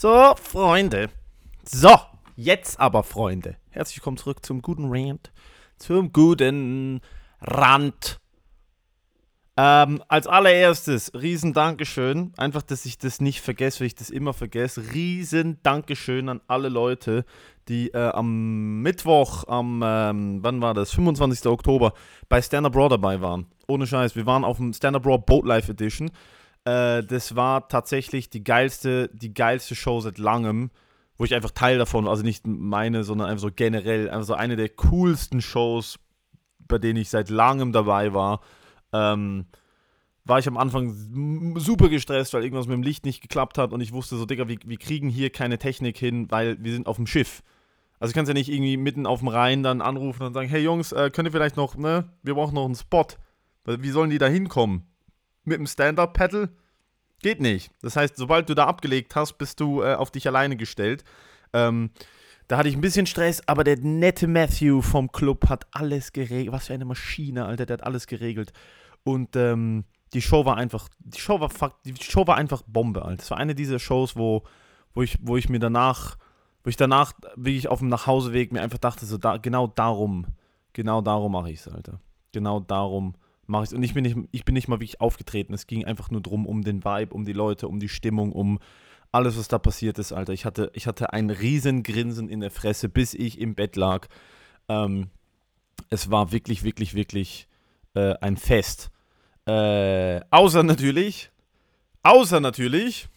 So, Freunde. So, jetzt aber, Freunde. Herzlich willkommen zurück zum guten Rant. Zum guten Rand. Ähm, als allererstes, riesen Dankeschön. Einfach, dass ich das nicht vergesse, weil ich das immer vergesse. Riesen Dankeschön an alle Leute, die äh, am Mittwoch, am, ähm, wann war das? 25. Oktober bei Stand Up Raw dabei waren. Ohne Scheiß. Wir waren auf dem Stand Up Raw Boat Life Edition. Äh, das war tatsächlich die geilste, die geilste Show seit langem, wo ich einfach Teil davon, also nicht meine, sondern einfach so generell, einfach so eine der coolsten Shows, bei denen ich seit langem dabei war. Ähm, war ich am Anfang super gestresst, weil irgendwas mit dem Licht nicht geklappt hat und ich wusste so, Digga, wir, wir kriegen hier keine Technik hin, weil wir sind auf dem Schiff. Also ich kann es ja nicht irgendwie mitten auf dem Rhein dann anrufen und sagen, hey Jungs, äh, könnt ihr vielleicht noch, ne, wir brauchen noch einen Spot. Wie sollen die da hinkommen? Mit dem Stand-Up-Paddle. Geht nicht. Das heißt, sobald du da abgelegt hast, bist du äh, auf dich alleine gestellt. Ähm, da hatte ich ein bisschen Stress, aber der nette Matthew vom Club hat alles geregelt. Was für eine Maschine, Alter, der hat alles geregelt. Und ähm, die Show war einfach, die Show war, die Show war einfach Bombe, Alter. Das war eine dieser Shows, wo, wo, ich, wo ich mir danach, wo ich danach wirklich auf dem Nachhauseweg mir einfach dachte, so da, genau darum, genau darum mache ich es, Alter. Genau darum mache ich es. Und ich bin, nicht, ich bin nicht mal wirklich aufgetreten. Es ging einfach nur drum, um den Vibe, um die Leute, um die Stimmung, um alles, was da passiert ist, Alter. Ich hatte, ich hatte ein riesen Grinsen in der Fresse, bis ich im Bett lag. Ähm, es war wirklich, wirklich, wirklich äh, ein Fest. Äh, außer natürlich, außer natürlich,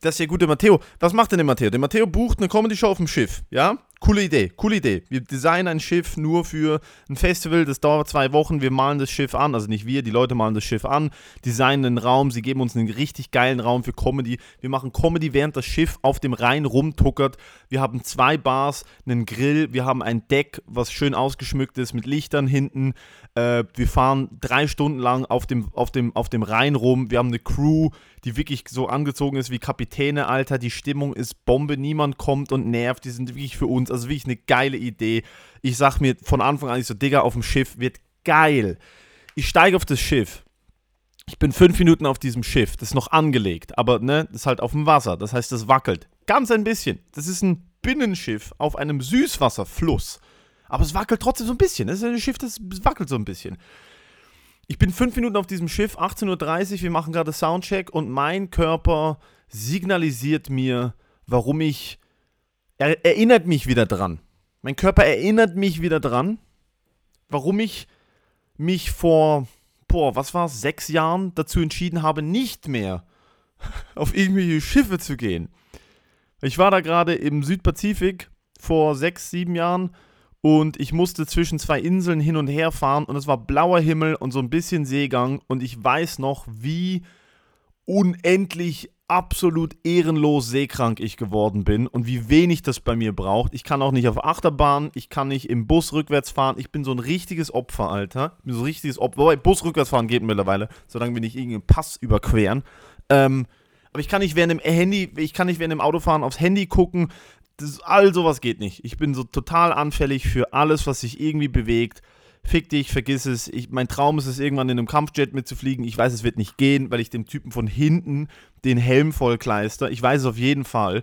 dass der gute Matteo, was macht denn der Matteo? Der Matteo bucht eine Comedy-Show auf dem Schiff, ja? Coole Idee, coole Idee. Wir designen ein Schiff nur für ein Festival, das dauert zwei Wochen. Wir malen das Schiff an, also nicht wir, die Leute malen das Schiff an, designen einen Raum, sie geben uns einen richtig geilen Raum für Comedy. Wir machen Comedy, während das Schiff auf dem Rhein rumtuckert. Wir haben zwei Bars, einen Grill, wir haben ein Deck, was schön ausgeschmückt ist mit Lichtern hinten. Äh, wir fahren drei Stunden lang auf dem, auf, dem, auf dem Rhein rum. Wir haben eine Crew, die wirklich so angezogen ist wie Kapitäne, Alter. Die Stimmung ist Bombe, niemand kommt und nervt. Die sind wirklich für uns. Also wirklich eine geile Idee. Ich sag mir von Anfang an, ich so, Digga, auf dem Schiff wird geil. Ich steige auf das Schiff. Ich bin fünf Minuten auf diesem Schiff. Das ist noch angelegt, aber ne, das ist halt auf dem Wasser. Das heißt, das wackelt. Ganz ein bisschen. Das ist ein Binnenschiff auf einem Süßwasserfluss. Aber es wackelt trotzdem so ein bisschen. Das ist ein Schiff, das wackelt so ein bisschen. Ich bin fünf Minuten auf diesem Schiff, 18.30 Uhr, wir machen gerade Soundcheck und mein Körper signalisiert mir, warum ich er erinnert mich wieder dran. Mein Körper erinnert mich wieder dran, warum ich mich vor, boah, was war es, sechs Jahren dazu entschieden habe, nicht mehr auf irgendwelche Schiffe zu gehen. Ich war da gerade im Südpazifik vor sechs, sieben Jahren und ich musste zwischen zwei Inseln hin und her fahren und es war blauer Himmel und so ein bisschen Seegang und ich weiß noch, wie unendlich absolut ehrenlos seekrank ich geworden bin und wie wenig das bei mir braucht. Ich kann auch nicht auf Achterbahn, ich kann nicht im Bus rückwärts fahren. Ich bin so ein richtiges Opfer, Alter. Ich bin so ein richtiges Opfer. Wobei Bus rückwärts fahren geht mittlerweile, solange wir nicht irgendeinen Pass überqueren. Ähm, aber ich kann nicht während dem Handy, ich kann nicht während dem Autofahren aufs Handy gucken. Das, all sowas geht nicht. Ich bin so total anfällig für alles, was sich irgendwie bewegt fick dich, vergiss es. Ich, mein Traum ist es, irgendwann in einem Kampfjet mitzufliegen. Ich weiß, es wird nicht gehen, weil ich dem Typen von hinten den Helm vollkleister. Ich weiß es auf jeden Fall.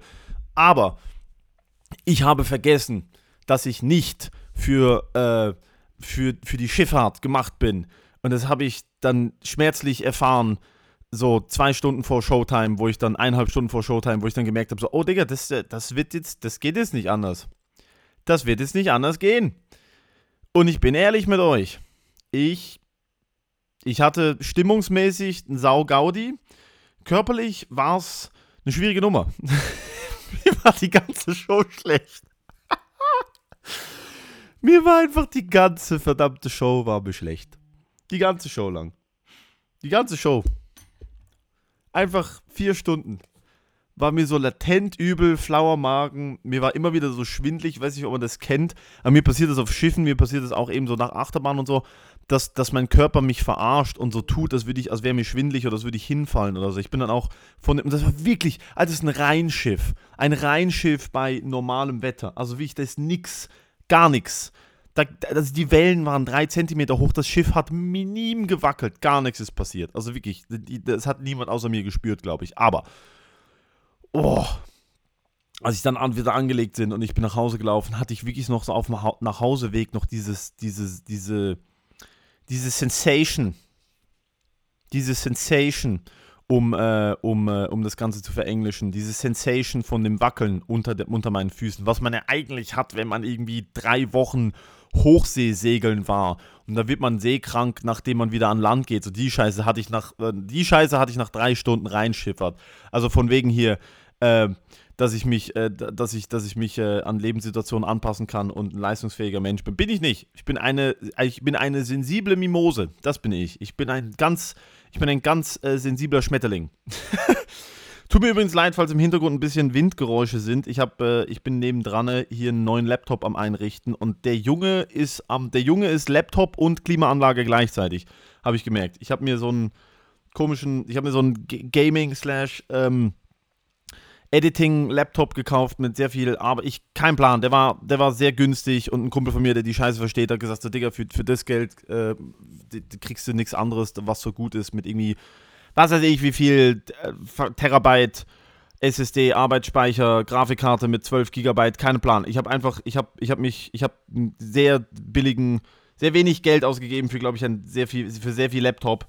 Aber ich habe vergessen, dass ich nicht für, äh, für, für die Schifffahrt gemacht bin. Und das habe ich dann schmerzlich erfahren, so zwei Stunden vor Showtime, wo ich dann eineinhalb Stunden vor Showtime, wo ich dann gemerkt habe, so, oh Digga, das, das wird jetzt, das geht jetzt nicht anders. Das wird jetzt nicht anders gehen. Und ich bin ehrlich mit euch. Ich, ich hatte stimmungsmäßig einen Sau Gaudi. Körperlich war es eine schwierige Nummer. Mir war die ganze Show schlecht. mir war einfach die ganze verdammte Show war mir schlecht. Die ganze Show lang. Die ganze Show. Einfach vier Stunden war mir so latent übel, flauer Magen. Mir war immer wieder so schwindlig, weiß nicht, ob man das kennt. Aber mir passiert das auf Schiffen, mir passiert das auch eben so nach Achterbahn und so, dass, dass mein Körper mich verarscht und so tut, als, würde ich, als wäre mir schwindlig oder als würde ich hinfallen oder so. Ich bin dann auch von dem, das war wirklich, also das ist ein Rheinschiff. Ein Rheinschiff bei normalem Wetter. Also wie ich, das ist nix, gar nichts. Da, also die Wellen waren drei Zentimeter hoch, das Schiff hat minim gewackelt, gar nichts ist passiert. Also wirklich, das hat niemand außer mir gespürt, glaube ich. Aber Oh. als ich dann an, wieder angelegt sind und ich bin nach Hause gelaufen, hatte ich wirklich noch so auf dem ha Nachhauseweg noch dieses, dieses, diese, diese Sensation, diese Sensation, um, äh, um, äh, um das Ganze zu verenglischen, diese Sensation von dem Wackeln unter, de, unter meinen Füßen, was man ja eigentlich hat, wenn man irgendwie drei Wochen Hochseesegeln war. Und da wird man seekrank, nachdem man wieder an Land geht. So die Scheiße hatte ich nach, äh, die Scheiße hatte ich nach drei Stunden reinschiffert. Also von wegen hier, äh, dass ich mich, äh, dass ich, dass ich mich äh, an Lebenssituationen anpassen kann und ein leistungsfähiger Mensch bin. Bin ich nicht. Ich bin eine, ich bin eine sensible Mimose. Das bin ich. Ich bin ein ganz, ich bin ein ganz äh, sensibler Schmetterling. Tut mir übrigens leid, falls im Hintergrund ein bisschen Windgeräusche sind. Ich, hab, äh, ich bin nebendran äh, hier einen neuen Laptop am Einrichten und der Junge ist am, der Junge ist Laptop und Klimaanlage gleichzeitig, habe ich gemerkt. Ich habe mir so einen komischen, ich habe mir so einen Gaming slash ähm, Editing-Laptop gekauft mit sehr viel, aber ich, kein Plan, der war, der war sehr günstig und ein Kumpel von mir, der die Scheiße versteht, hat gesagt, so Digga, für, für das Geld äh, kriegst du nichts anderes, was so gut ist, mit irgendwie, was weiß ich, wie viel äh, Terabyte SSD, Arbeitsspeicher, Grafikkarte mit 12 Gigabyte, kein Plan. Ich habe einfach, ich habe ich hab mich, ich habe sehr billigen, sehr wenig Geld ausgegeben für, glaube ich, ein sehr viel, für sehr viel Laptop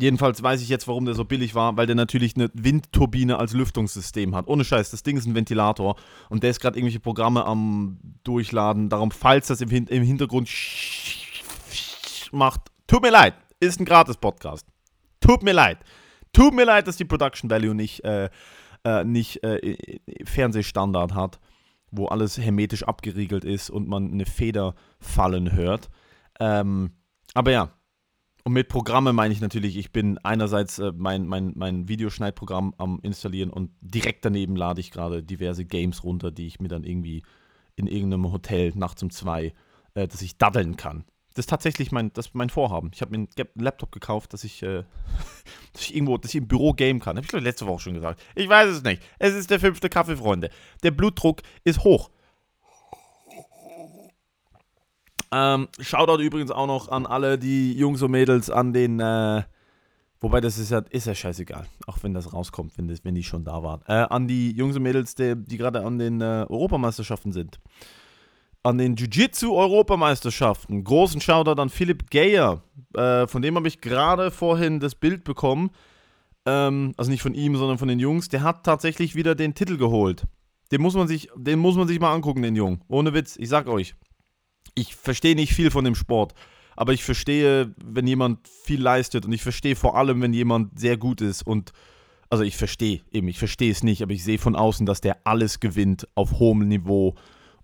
Jedenfalls weiß ich jetzt, warum der so billig war, weil der natürlich eine Windturbine als Lüftungssystem hat. Ohne Scheiß, das Ding ist ein Ventilator und der ist gerade irgendwelche Programme am Durchladen. Darum, falls das im, im Hintergrund macht, tut mir leid, ist ein Gratis-Podcast. Tut mir leid. Tut mir leid, dass die Production Value nicht, äh, äh, nicht äh, Fernsehstandard hat, wo alles hermetisch abgeriegelt ist und man eine Feder fallen hört. Ähm, aber ja, und mit Programme meine ich natürlich, ich bin einerseits äh, mein, mein, mein Videoschneidprogramm am installieren und direkt daneben lade ich gerade diverse Games runter, die ich mir dann irgendwie in irgendeinem Hotel nachts um zwei, äh, dass ich daddeln kann. Das ist tatsächlich mein, das mein Vorhaben. Ich habe mir einen Laptop gekauft, dass ich, äh, dass ich irgendwo, dass ich im Büro gamen kann. Habe ich letzte Woche schon gesagt. Ich weiß es nicht. Es ist der fünfte Kaffee, Freunde. Der Blutdruck ist hoch. Ähm, Shoutout übrigens auch noch an alle die Jungs und Mädels an den, äh, wobei das ist ja, ist ja scheißegal, auch wenn das rauskommt, wenn, das, wenn die schon da waren. Äh, an die Jungs und Mädels, die, die gerade an den äh, Europameisterschaften sind. An den Jiu-Jitsu-Europameisterschaften. Großen Shoutout an Philipp Geyer. Äh, von dem habe ich gerade vorhin das Bild bekommen. Ähm, also nicht von ihm, sondern von den Jungs. Der hat tatsächlich wieder den Titel geholt. Den muss man sich, den muss man sich mal angucken, den Jungen. Ohne Witz, ich sag euch ich verstehe nicht viel von dem Sport, aber ich verstehe, wenn jemand viel leistet und ich verstehe vor allem, wenn jemand sehr gut ist und also ich verstehe eben, ich verstehe es nicht, aber ich sehe von außen, dass der alles gewinnt auf hohem Niveau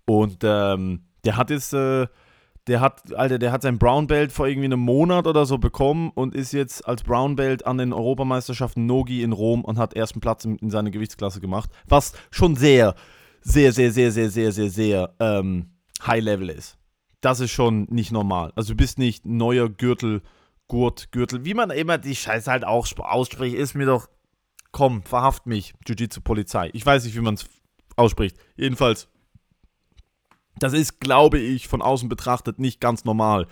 und ähm, der hat jetzt, äh, der hat, Alter, der hat sein Brown Belt vor irgendwie einem Monat oder so bekommen und ist jetzt als Brown Belt an den Europameisterschaften Nogi in Rom und hat ersten Platz in, in seiner Gewichtsklasse gemacht, was schon sehr, sehr, sehr, sehr, sehr, sehr, sehr, sehr ähm, High Level ist das ist schon nicht normal. Also du bist nicht neuer Gürtel, Gurt, Gürtel, wie man immer die Scheiße halt auch ausspricht, ist mir doch, komm, verhaft mich, Jiu-Jitsu-Polizei. Ich weiß nicht, wie man es ausspricht. Jedenfalls, das ist, glaube ich, von außen betrachtet nicht ganz normal,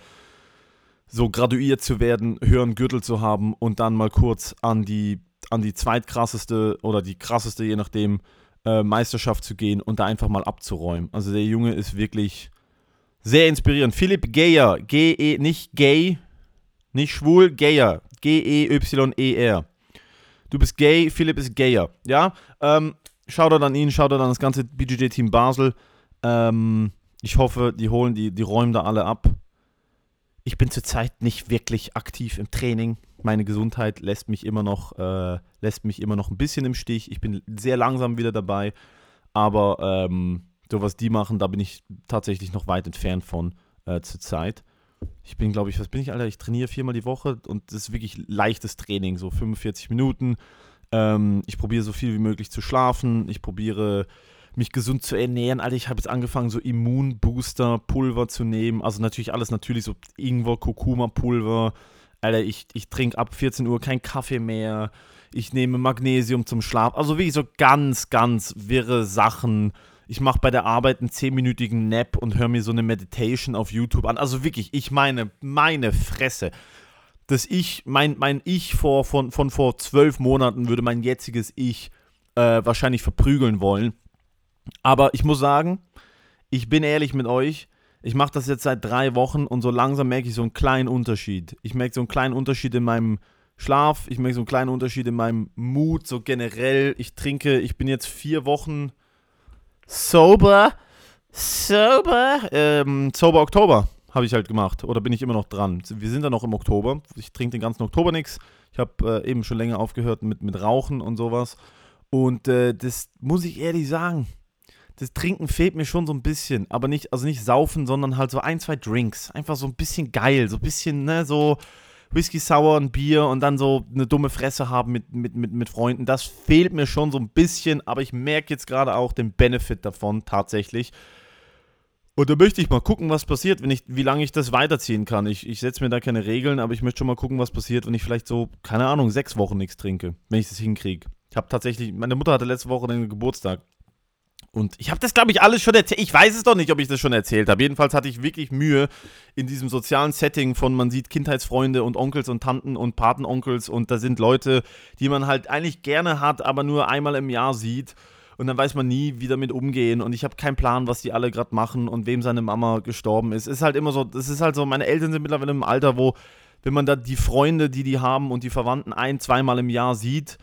so graduiert zu werden, höheren Gürtel zu haben und dann mal kurz an die, an die zweitkrasseste oder die krasseste, je nachdem, äh, Meisterschaft zu gehen und da einfach mal abzuräumen. Also der Junge ist wirklich sehr inspirierend. Philipp Geyer, G-E, nicht gay, nicht schwul, Geyer, G-E-Y-E-R. Du bist gay, Philipp ist gayer. Ja, ähm, Shoutout an ihn, Shoutout an das ganze BJJ-Team Basel. Ähm, ich hoffe, die holen, die, die räumen da alle ab. Ich bin zurzeit nicht wirklich aktiv im Training. Meine Gesundheit lässt mich immer noch, äh, lässt mich immer noch ein bisschen im Stich. Ich bin sehr langsam wieder dabei. Aber ähm, so was die machen, da bin ich tatsächlich noch weit entfernt von äh, zur Zeit. Ich bin, glaube ich, was bin ich, Alter? Ich trainiere viermal die Woche und das ist wirklich leichtes Training, so 45 Minuten. Ähm, ich probiere so viel wie möglich zu schlafen. Ich probiere mich gesund zu ernähren. Alter, ich habe jetzt angefangen, so Immunbooster-Pulver zu nehmen. Also natürlich alles natürlich, so Ingwer, Kurkuma-Pulver. Alter, ich, ich trinke ab 14 Uhr keinen Kaffee mehr. Ich nehme Magnesium zum Schlaf. Also wirklich so ganz, ganz wirre Sachen ich mache bei der Arbeit einen 10-minütigen Nap und höre mir so eine Meditation auf YouTube an. Also wirklich, ich meine, meine Fresse. Dass ich, mein, mein Ich vor, von, von vor zwölf Monaten würde mein jetziges Ich äh, wahrscheinlich verprügeln wollen. Aber ich muss sagen, ich bin ehrlich mit euch, ich mache das jetzt seit drei Wochen und so langsam merke ich so einen kleinen Unterschied. Ich merke so einen kleinen Unterschied in meinem Schlaf, ich merke so einen kleinen Unterschied in meinem Mut, so generell. Ich trinke, ich bin jetzt vier Wochen sober, sober, ähm, sober Oktober habe ich halt gemacht oder bin ich immer noch dran. Wir sind da noch im Oktober. Ich trinke den ganzen Oktober nichts. Ich habe äh, eben schon länger aufgehört mit, mit Rauchen und sowas. Und äh, das muss ich ehrlich sagen, das Trinken fehlt mir schon so ein bisschen, aber nicht, also nicht saufen, sondern halt so ein, zwei Drinks. Einfach so ein bisschen geil, so ein bisschen, ne, so Whisky Sour, ein Bier und dann so eine dumme Fresse haben mit, mit, mit, mit Freunden. Das fehlt mir schon so ein bisschen, aber ich merke jetzt gerade auch den Benefit davon tatsächlich. Und da möchte ich mal gucken, was passiert, wenn ich, wie lange ich das weiterziehen kann. Ich, ich setze mir da keine Regeln, aber ich möchte schon mal gucken, was passiert, wenn ich vielleicht so, keine Ahnung, sechs Wochen nichts trinke, wenn ich das hinkriege. Ich habe tatsächlich, meine Mutter hatte letzte Woche den Geburtstag. Und ich habe das, glaube ich, alles schon erzählt. Ich weiß es doch nicht, ob ich das schon erzählt habe. Jedenfalls hatte ich wirklich Mühe in diesem sozialen Setting von, man sieht Kindheitsfreunde und Onkels und Tanten und Patenonkels und da sind Leute, die man halt eigentlich gerne hat, aber nur einmal im Jahr sieht. Und dann weiß man nie, wie damit umgehen. Und ich habe keinen Plan, was die alle gerade machen und wem seine Mama gestorben ist. Ist halt immer so, es ist halt so, meine Eltern sind mittlerweile im Alter, wo, wenn man da die Freunde, die die haben und die Verwandten ein, zweimal im Jahr sieht,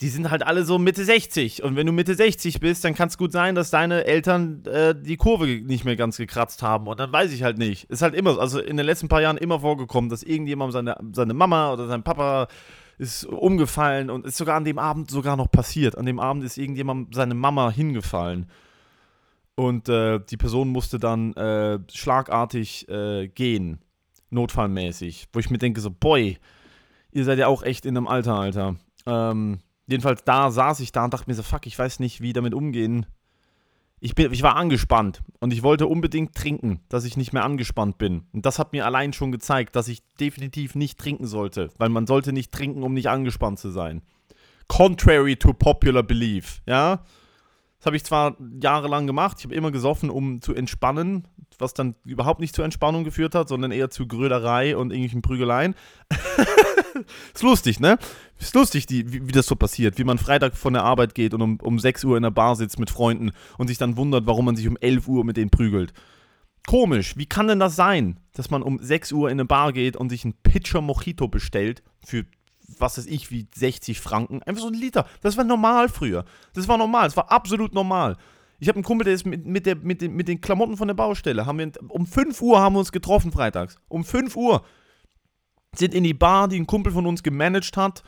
die sind halt alle so Mitte 60. Und wenn du Mitte 60 bist, dann kann es gut sein, dass deine Eltern äh, die Kurve nicht mehr ganz gekratzt haben. Und dann weiß ich halt nicht. Ist halt immer, also in den letzten paar Jahren immer vorgekommen, dass irgendjemand seine, seine Mama oder sein Papa ist umgefallen und ist sogar an dem Abend sogar noch passiert. An dem Abend ist irgendjemand seine Mama hingefallen. Und äh, die Person musste dann äh, schlagartig äh, gehen, notfallmäßig. Wo ich mir denke, so, boy, ihr seid ja auch echt in einem Alter, Alter. Ähm, jedenfalls da saß ich da und dachte mir so, fuck, ich weiß nicht, wie damit umgehen. Ich, bin, ich war angespannt und ich wollte unbedingt trinken, dass ich nicht mehr angespannt bin. Und das hat mir allein schon gezeigt, dass ich definitiv nicht trinken sollte, weil man sollte nicht trinken, um nicht angespannt zu sein. Contrary to popular belief, ja. Das habe ich zwar jahrelang gemacht, ich habe immer gesoffen, um zu entspannen, was dann überhaupt nicht zur Entspannung geführt hat, sondern eher zu Grölerei und irgendwelchen Prügeleien. ist lustig, ne? Ist lustig, die, wie, wie, das so passiert, wie man Freitag von der Arbeit geht und um, um 6 Uhr in der Bar sitzt mit Freunden und sich dann wundert, warum man sich um 11 Uhr mit denen prügelt. Komisch, wie kann denn das sein, dass man um 6 Uhr in eine Bar geht und sich einen Pitcher Mojito bestellt für was weiß ich, wie 60 Franken. Einfach so ein Liter. Das war normal früher. Das war normal. Das war absolut normal. Ich habe einen Kumpel, der ist mit, mit, der, mit, den, mit den Klamotten von der Baustelle. Haben wir, um 5 Uhr haben wir uns getroffen freitags. Um 5 Uhr sind in die Bar, die ein Kumpel von uns gemanagt hat.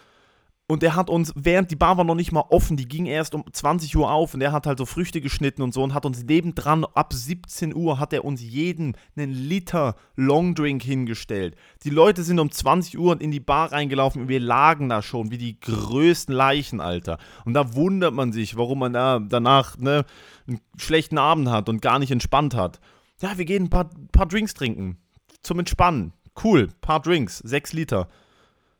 Und der hat uns, während die Bar war noch nicht mal offen, die ging erst um 20 Uhr auf und der hat halt so Früchte geschnitten und so und hat uns nebendran, ab 17 Uhr hat er uns jeden einen Liter Longdrink hingestellt. Die Leute sind um 20 Uhr in die Bar reingelaufen und wir lagen da schon wie die größten Leichen, Alter. Und da wundert man sich, warum man da danach ne, einen schlechten Abend hat und gar nicht entspannt hat. Ja, wir gehen ein paar, paar Drinks trinken. Zum Entspannen. Cool, paar Drinks, 6 Liter.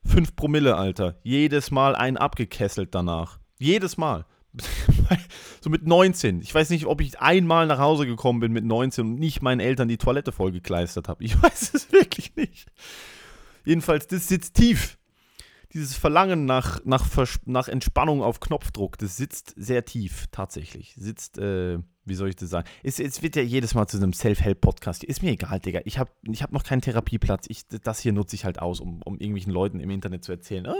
5 Promille, Alter. Jedes Mal einen abgekesselt danach. Jedes Mal. so mit 19. Ich weiß nicht, ob ich einmal nach Hause gekommen bin mit 19 und nicht meinen Eltern die Toilette vollgekleistert habe. Ich weiß es wirklich nicht. Jedenfalls, das sitzt tief. Dieses Verlangen nach, nach, nach Entspannung auf Knopfdruck, das sitzt sehr tief, tatsächlich. Sitzt, äh, wie soll ich das sagen? Es, es wird ja jedes Mal zu einem Self-Help-Podcast. Ist mir egal, Digga. Ich habe ich hab noch keinen Therapieplatz. Ich, das hier nutze ich halt aus, um, um irgendwelchen Leuten im Internet zu erzählen. Oh,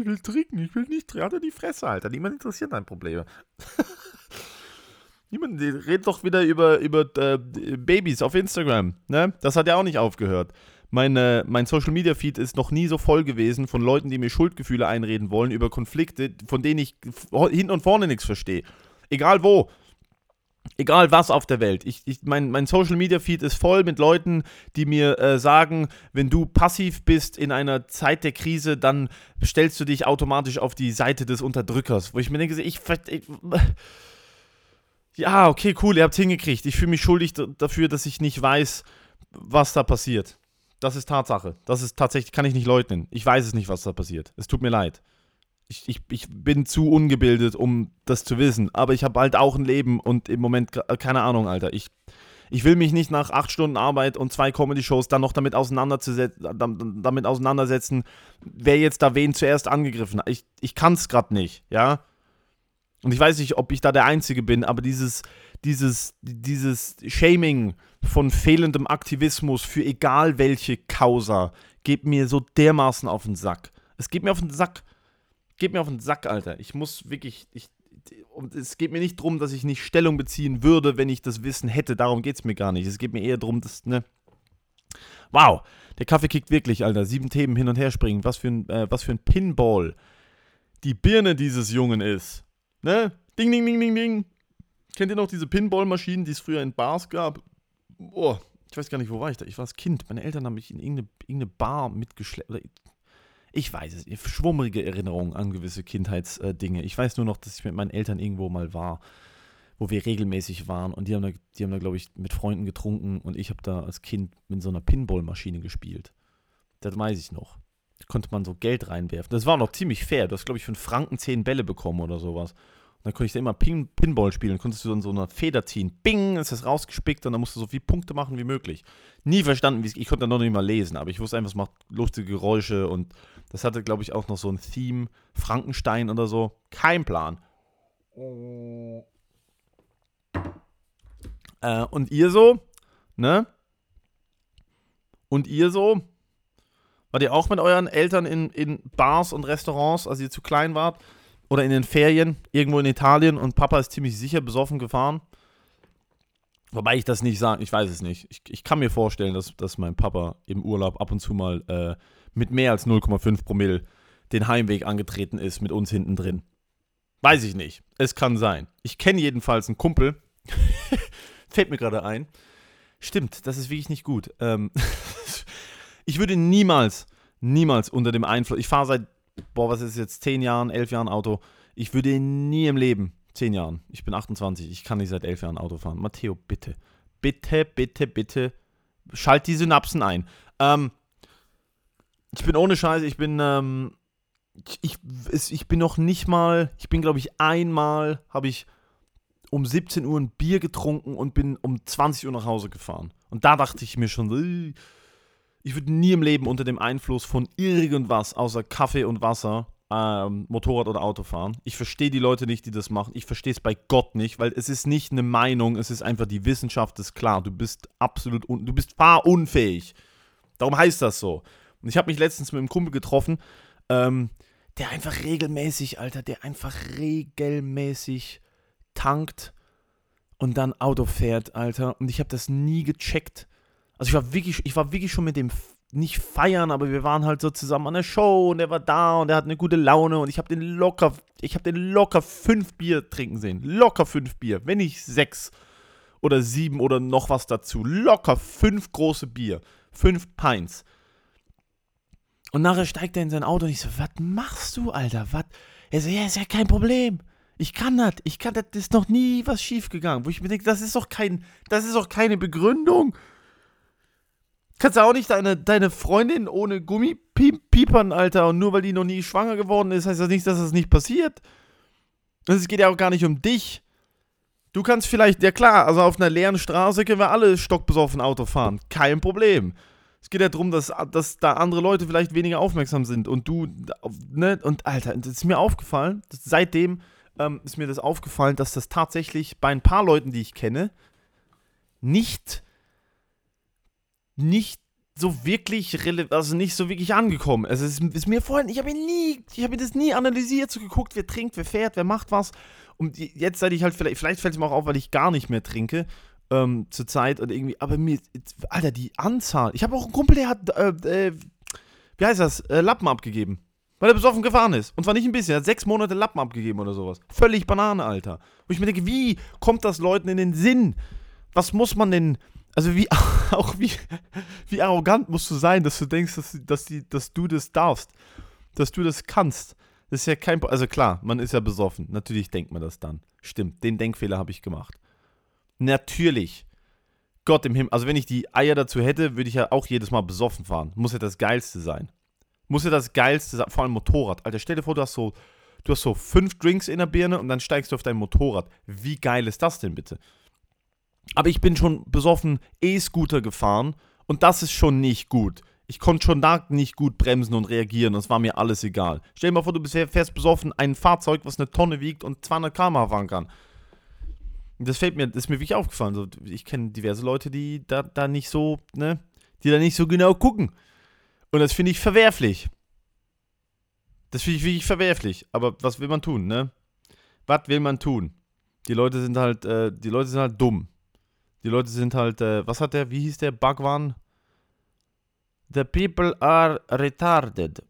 ich will trinken, ich will nicht trinken. Alter, die Fresse, Alter. Niemand interessiert dein Problem. Niemand redet doch wieder über, über äh, Babys auf Instagram. Ne? Das hat ja auch nicht aufgehört. Meine, mein Social Media Feed ist noch nie so voll gewesen von Leuten, die mir Schuldgefühle einreden wollen über Konflikte, von denen ich hinten und vorne nichts verstehe. Egal wo egal was auf der Welt. Ich, ich, mein, mein Social Media Feed ist voll mit Leuten, die mir äh, sagen, wenn du passiv bist in einer Zeit der Krise, dann stellst du dich automatisch auf die Seite des Unterdrückers. Wo ich mir denke, ich. ich ja, okay, cool, ihr habt es hingekriegt. Ich fühle mich schuldig dafür, dass ich nicht weiß, was da passiert. Das ist Tatsache. Das ist tatsächlich, kann ich nicht leugnen. Ich weiß es nicht, was da passiert. Es tut mir leid ich, ich, ich bin zu ungebildet, um das zu wissen. Aber ich habe halt auch ein Leben und im Moment keine Ahnung, Alter. Ich, ich will mich nicht nach acht Stunden Arbeit und zwei Comedy-Shows dann noch damit, damit auseinandersetzen, wer jetzt da wen zuerst angegriffen hat. Ich, ich kann es gerade nicht, ja. Und ich weiß nicht, ob ich da der Einzige bin, aber dieses, dieses, dieses Shaming von fehlendem Aktivismus für egal welche Causa geht mir so dermaßen auf den Sack. Es geht mir auf den Sack. Geht mir auf den Sack, Alter. Ich muss wirklich. Ich, und es geht mir nicht darum, dass ich nicht Stellung beziehen würde, wenn ich das Wissen hätte. Darum geht es mir gar nicht. Es geht mir eher darum, dass, ne. Wow, der Kaffee kickt wirklich, Alter. Sieben Themen hin und her springen. Was für ein, äh, was für ein Pinball die Birne dieses Jungen ist. Ne? Ding, ding, ding, ding, ding. Kennt ihr noch diese Pinball-Maschinen, die es früher in Bars gab? Boah, ich weiß gar nicht, wo war ich da? Ich war das Kind. Meine Eltern haben mich in irgendeine, irgendeine Bar mitgeschleppt. Ich weiß es, nicht. schwummerige Erinnerungen an gewisse Kindheitsdinge. Ich weiß nur noch, dass ich mit meinen Eltern irgendwo mal war, wo wir regelmäßig waren und die haben da, die haben da glaube ich, mit Freunden getrunken und ich habe da als Kind mit so einer Pinball-Maschine gespielt. Das weiß ich noch. Da konnte man so Geld reinwerfen. Das war noch ziemlich fair. Du hast, glaube ich, für einen Franken zehn Bälle bekommen oder sowas. Und dann konnte ich da immer Pin Pinball spielen. Dann konntest du dann so eine Feder ziehen. Bing, ist das rausgespickt und dann musst du so viele Punkte machen wie möglich. Nie verstanden, wie es. Ich konnte dann noch nicht mal lesen, aber ich wusste einfach, es macht lustige Geräusche und das hatte, glaube ich, auch noch so ein Theme. Frankenstein oder so. Kein Plan. Äh, und ihr so, ne? Und ihr so, Wart ihr auch mit euren Eltern in, in Bars und Restaurants, als ihr zu klein wart? Oder in den Ferien, irgendwo in Italien und Papa ist ziemlich sicher besoffen gefahren? Wobei ich das nicht sage, ich weiß es nicht. Ich, ich kann mir vorstellen, dass, dass mein Papa im Urlaub ab und zu mal äh, mit mehr als 0,5 Promille den Heimweg angetreten ist mit uns hinten drin. Weiß ich nicht. Es kann sein. Ich kenne jedenfalls einen Kumpel. Fällt mir gerade ein. Stimmt, das ist wirklich nicht gut. Ähm, ich würde niemals, niemals unter dem Einfluss, ich fahre seit, boah, was ist jetzt, 10 Jahren, 11 Jahren Auto, ich würde nie im Leben, 10 Jahren, ich bin 28, ich kann nicht seit 11 Jahren Auto fahren. Matteo, bitte, bitte, bitte, bitte, schalt die Synapsen ein. Ähm, ich bin ohne Scheiße, ich bin, ähm, ich, ich bin noch nicht mal, ich bin glaube ich einmal, habe ich um 17 Uhr ein Bier getrunken und bin um 20 Uhr nach Hause gefahren. Und da dachte ich mir schon, äh, ich würde nie im Leben unter dem Einfluss von irgendwas außer Kaffee und Wasser ähm, Motorrad oder Auto fahren. Ich verstehe die Leute nicht, die das machen. Ich verstehe es bei Gott nicht, weil es ist nicht eine Meinung, es ist einfach die Wissenschaft, ist klar. Du bist absolut, du bist fahrunfähig. Darum heißt das so. Und ich habe mich letztens mit einem Kumpel getroffen, ähm, der einfach regelmäßig, Alter, der einfach regelmäßig tankt und dann Auto fährt, Alter. Und ich habe das nie gecheckt. Also ich war wirklich, ich war wirklich schon mit dem nicht feiern, aber wir waren halt so zusammen an der Show und er war da und er hat eine gute Laune und ich habe den locker, ich habe den locker fünf Bier trinken sehen. Locker fünf Bier, wenn nicht sechs oder sieben oder noch was dazu. Locker fünf große Bier, fünf Pints. Und nachher steigt er in sein Auto und ich so, was machst du, Alter? Was? Er so, ja, ist ja kein Problem. Ich kann das, ich kann das, ist noch nie was schief gegangen. Wo ich mir denke, das ist doch kein, das ist doch keine Begründung. Kannst du auch nicht deine, deine Freundin ohne Gummi piepern, Alter, und nur weil die noch nie schwanger geworden ist, heißt das nicht, dass das nicht passiert. Es geht ja auch gar nicht um dich. Du kannst vielleicht, ja klar, also auf einer leeren Straße können wir alle stockbesoffen Auto fahren. Kein Problem. Es geht ja darum, dass, dass da andere Leute vielleicht weniger aufmerksam sind und du, ne, und Alter, das ist mir aufgefallen, seitdem ähm, ist mir das aufgefallen, dass das tatsächlich bei ein paar Leuten, die ich kenne, nicht nicht so wirklich also nicht so wirklich angekommen. Also es ist, ist mir vorhin, ich habe ihn nie, ich habe das nie analysiert, so geguckt, wer trinkt, wer fährt, wer macht was. Und jetzt seit ich halt vielleicht, vielleicht fällt es mir auch auf, weil ich gar nicht mehr trinke ähm, zur Zeit oder irgendwie, aber mir, Alter, die Anzahl. Ich habe auch einen Kumpel, der hat, äh, äh, wie heißt das, äh, Lappen abgegeben. Weil er besoffen gefahren ist. Und zwar nicht ein bisschen, er hat sechs Monate Lappen abgegeben oder sowas. Völlig Banane, Alter. Wo ich mir denke, wie kommt das Leuten in den Sinn? Was muss man denn, also wie auch wie, wie arrogant musst du sein, dass du denkst, dass, dass, die, dass du das darfst, dass du das kannst. Das ist ja kein, also klar, man ist ja besoffen. Natürlich denkt man das dann. Stimmt, den Denkfehler habe ich gemacht. Natürlich. Gott im Himmel. Also wenn ich die Eier dazu hätte, würde ich ja auch jedes Mal besoffen fahren. Muss ja das Geilste sein. Muss ja das Geilste sein. Vor allem Motorrad. Alter, stell dir vor, du hast so, du hast so fünf Drinks in der Birne und dann steigst du auf dein Motorrad. Wie geil ist das denn bitte? Aber ich bin schon besoffen E-Scooter gefahren und das ist schon nicht gut. Ich konnte schon da nicht gut bremsen und reagieren. Das war mir alles egal. Stell dir mal vor, du fährst besoffen ein Fahrzeug, was eine Tonne wiegt und 200 km fahren kann. Das fällt mir, das ist mir wirklich aufgefallen. Ich kenne diverse Leute, die da, da nicht so, ne, die da nicht so genau gucken. Und das finde ich verwerflich. Das finde ich wirklich verwerflich. Aber was will man tun, ne? Was will man tun? Die Leute sind halt, äh, die Leute sind halt dumm. Die Leute sind halt, äh, was hat der, wie hieß der, Bhagwan? The people are retarded.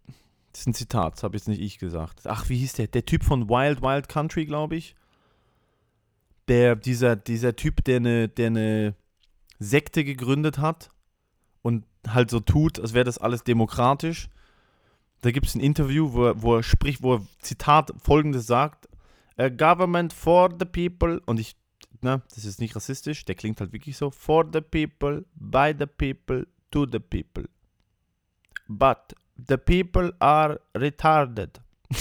Das ist ein Zitat, das habe jetzt nicht ich gesagt. Ach, wie hieß der? Der Typ von Wild Wild Country, glaube ich. Der, dieser, dieser Typ, der eine, der eine Sekte gegründet hat und halt so tut, als wäre das alles demokratisch. Da gibt es ein Interview, wo er, wo er spricht, wo er Zitat folgendes sagt: A government for the people. Und ich, ne, das ist nicht rassistisch, der klingt halt wirklich so: For the people, by the people, to the people. But the people are retarded.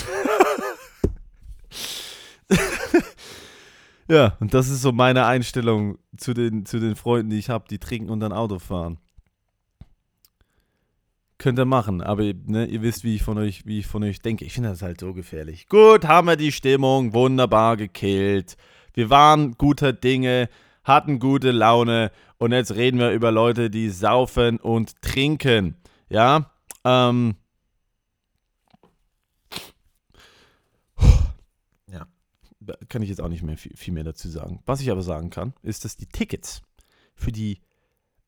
ja, und das ist so meine Einstellung zu den, zu den Freunden, die ich habe, die trinken und dann Auto fahren. Könnt ihr machen, aber ne, ihr wisst, wie ich von euch, wie ich von euch denke. Ich finde das halt so gefährlich. Gut, haben wir die Stimmung wunderbar gekillt. Wir waren guter Dinge, hatten gute Laune und jetzt reden wir über Leute, die saufen und trinken. Ja, ähm. Ja, da kann ich jetzt auch nicht mehr viel, viel mehr dazu sagen. Was ich aber sagen kann, ist, dass die Tickets für die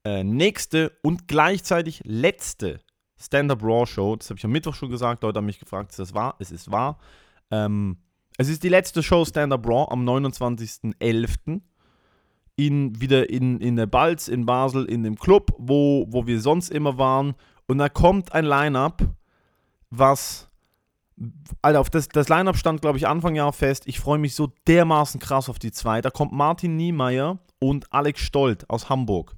äh, nächste und gleichzeitig letzte Stand-Up Raw Show. Das habe ich am Mittwoch schon gesagt. Leute haben mich gefragt, ist das wahr? Es ist wahr. Ähm, es ist die letzte Show Stand-Up Raw am 29.11. In, wieder in, in der Balz in Basel in dem Club, wo, wo wir sonst immer waren. Und da kommt ein Line-Up, was. Alter, auf das, das Line-Up stand, glaube ich, Anfang Jahr fest. Ich freue mich so dermaßen krass auf die zwei. Da kommt Martin Niemeyer und Alex Stolt aus Hamburg.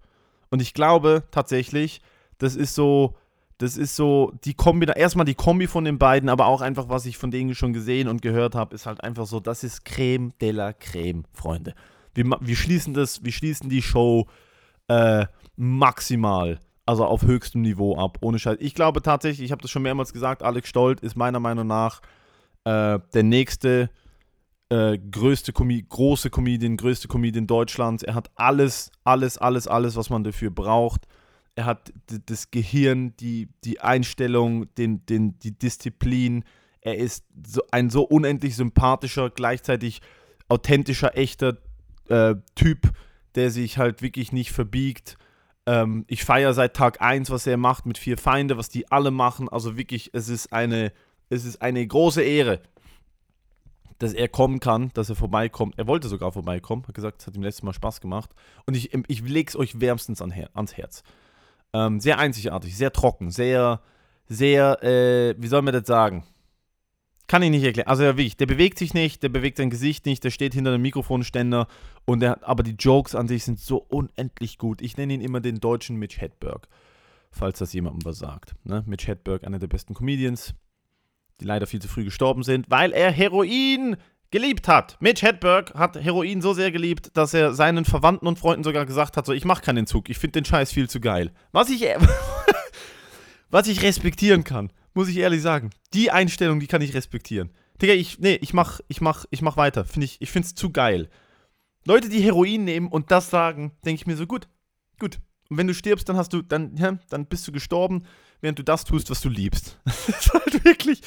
Und ich glaube tatsächlich, das ist so das ist so die Kombi, erstmal die Kombi von den beiden, aber auch einfach, was ich von denen schon gesehen und gehört habe, ist halt einfach so, das ist Creme de la Creme, Freunde. Wir, wir schließen das, wir schließen die Show äh, maximal, also auf höchstem Niveau ab, ohne Scheiß. Ich glaube tatsächlich, ich habe das schon mehrmals gesagt, Alex Stolt ist meiner Meinung nach äh, der nächste äh, größte Com große Comedian, größte Comedian Deutschlands. Er hat alles, alles, alles, alles, was man dafür braucht er hat das Gehirn, die, die Einstellung, den, den, die Disziplin. Er ist so ein so unendlich sympathischer, gleichzeitig authentischer, echter äh, Typ, der sich halt wirklich nicht verbiegt. Ähm, ich feiere seit Tag 1, was er macht mit vier Feinde, was die alle machen. Also wirklich, es ist eine, es ist eine große Ehre, dass er kommen kann, dass er vorbeikommt. Er wollte sogar vorbeikommen, hat gesagt, es hat ihm letztes Mal Spaß gemacht. Und ich, ich lege es euch wärmstens an, ans Herz. Ähm, sehr einzigartig, sehr trocken, sehr, sehr, äh, wie soll man das sagen? Kann ich nicht erklären. Also ja, wirklich, der bewegt sich nicht, der bewegt sein Gesicht nicht, der steht hinter einem Mikrofonständer und der, aber die Jokes an sich sind so unendlich gut. Ich nenne ihn immer den deutschen Mitch Hedberg, falls das jemandem was sagt. Ne? Mitch Hedberg, einer der besten Comedians, die leider viel zu früh gestorben sind, weil er Heroin geliebt hat. Mitch Hedberg hat Heroin so sehr geliebt, dass er seinen Verwandten und Freunden sogar gesagt hat, so, ich mache keinen Entzug, ich finde den Scheiß viel zu geil. Was ich, was ich respektieren kann, muss ich ehrlich sagen. Die Einstellung, die kann ich respektieren. Digga, ich, nee, ich mach, ich mach, ich mach weiter. Find ich, ich find's zu geil. Leute, die Heroin nehmen und das sagen, denke ich mir so, gut, gut. Und wenn du stirbst, dann hast du, dann, ja, dann bist du gestorben, während du das tust, was du liebst. das ist halt wirklich,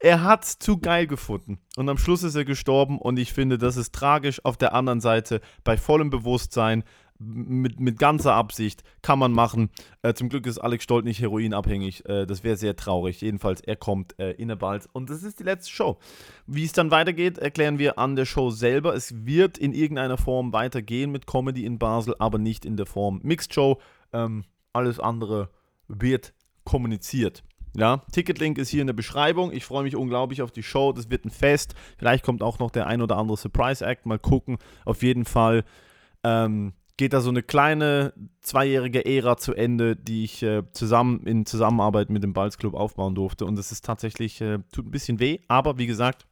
er hat es zu geil gefunden. Und am Schluss ist er gestorben und ich finde, das ist tragisch. Auf der anderen Seite, bei vollem Bewusstsein, mit, mit ganzer Absicht, kann man machen. Äh, zum Glück ist Alex Stolt nicht heroinabhängig. Äh, das wäre sehr traurig. Jedenfalls, er kommt äh, in der Balz. Und das ist die letzte Show. Wie es dann weitergeht, erklären wir an der Show selber. Es wird in irgendeiner Form weitergehen mit Comedy in Basel, aber nicht in der Form Mixed Show. Ähm, alles andere wird kommuniziert. Ja, Ticketlink ist hier in der Beschreibung. Ich freue mich unglaublich auf die Show. Das wird ein Fest. Vielleicht kommt auch noch der ein oder andere Surprise Act. Mal gucken. Auf jeden Fall ähm, geht da so eine kleine zweijährige Ära zu Ende, die ich äh, zusammen in Zusammenarbeit mit dem Balz Club aufbauen durfte. Und das ist tatsächlich, äh, tut ein bisschen weh. Aber wie gesagt,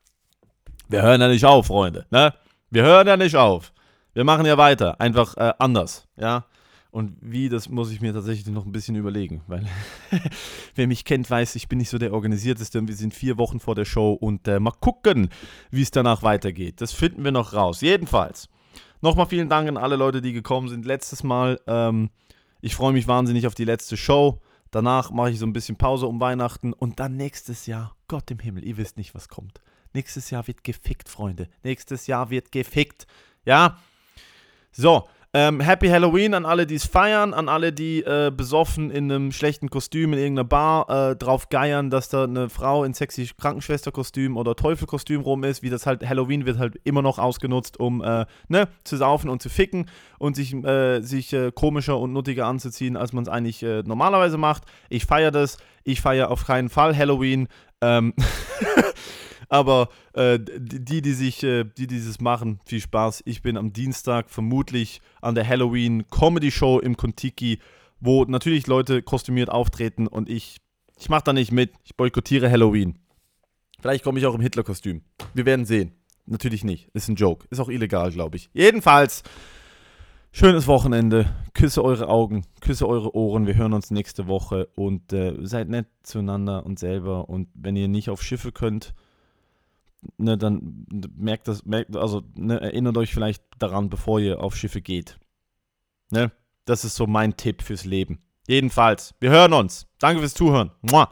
wir hören ja nicht auf, Freunde. Ne? Wir hören ja nicht auf. Wir machen ja weiter. Einfach äh, anders. Ja. Und wie, das muss ich mir tatsächlich noch ein bisschen überlegen, weil wer mich kennt, weiß, ich bin nicht so der Organisierteste und wir sind vier Wochen vor der Show und äh, mal gucken, wie es danach weitergeht. Das finden wir noch raus. Jedenfalls, nochmal vielen Dank an alle Leute, die gekommen sind letztes Mal. Ähm, ich freue mich wahnsinnig auf die letzte Show. Danach mache ich so ein bisschen Pause um Weihnachten und dann nächstes Jahr, Gott im Himmel, ihr wisst nicht, was kommt. Nächstes Jahr wird gefickt, Freunde. Nächstes Jahr wird gefickt. Ja? So, ähm, Happy Halloween an alle, die es feiern, an alle, die äh, besoffen in einem schlechten Kostüm in irgendeiner Bar äh, drauf geiern, dass da eine Frau in sexy Krankenschwesterkostüm oder Teufelkostüm rum ist, wie das halt Halloween wird halt immer noch ausgenutzt, um äh, ne, zu saufen und zu ficken und sich, äh, sich äh, komischer und nuttiger anzuziehen, als man es eigentlich äh, normalerweise macht. Ich feiere das. Ich feiere auf keinen Fall Halloween. Ähm Aber äh, die, die sich, äh, die dieses machen, viel Spaß. Ich bin am Dienstag vermutlich an der Halloween Comedy Show im Kontiki, wo natürlich Leute kostümiert auftreten und ich, ich mache da nicht mit. Ich boykottiere Halloween. Vielleicht komme ich auch im Hitler-Kostüm. Wir werden sehen. Natürlich nicht. Ist ein Joke. Ist auch illegal, glaube ich. Jedenfalls, schönes Wochenende. Küsse eure Augen, küsse eure Ohren. Wir hören uns nächste Woche und äh, seid nett zueinander und selber. Und wenn ihr nicht auf Schiffe könnt, ne, dann merkt das, merkt, also ne, erinnert euch vielleicht daran, bevor ihr auf Schiffe geht. Ne? Das ist so mein Tipp fürs Leben. Jedenfalls, wir hören uns. Danke fürs Zuhören. Mua.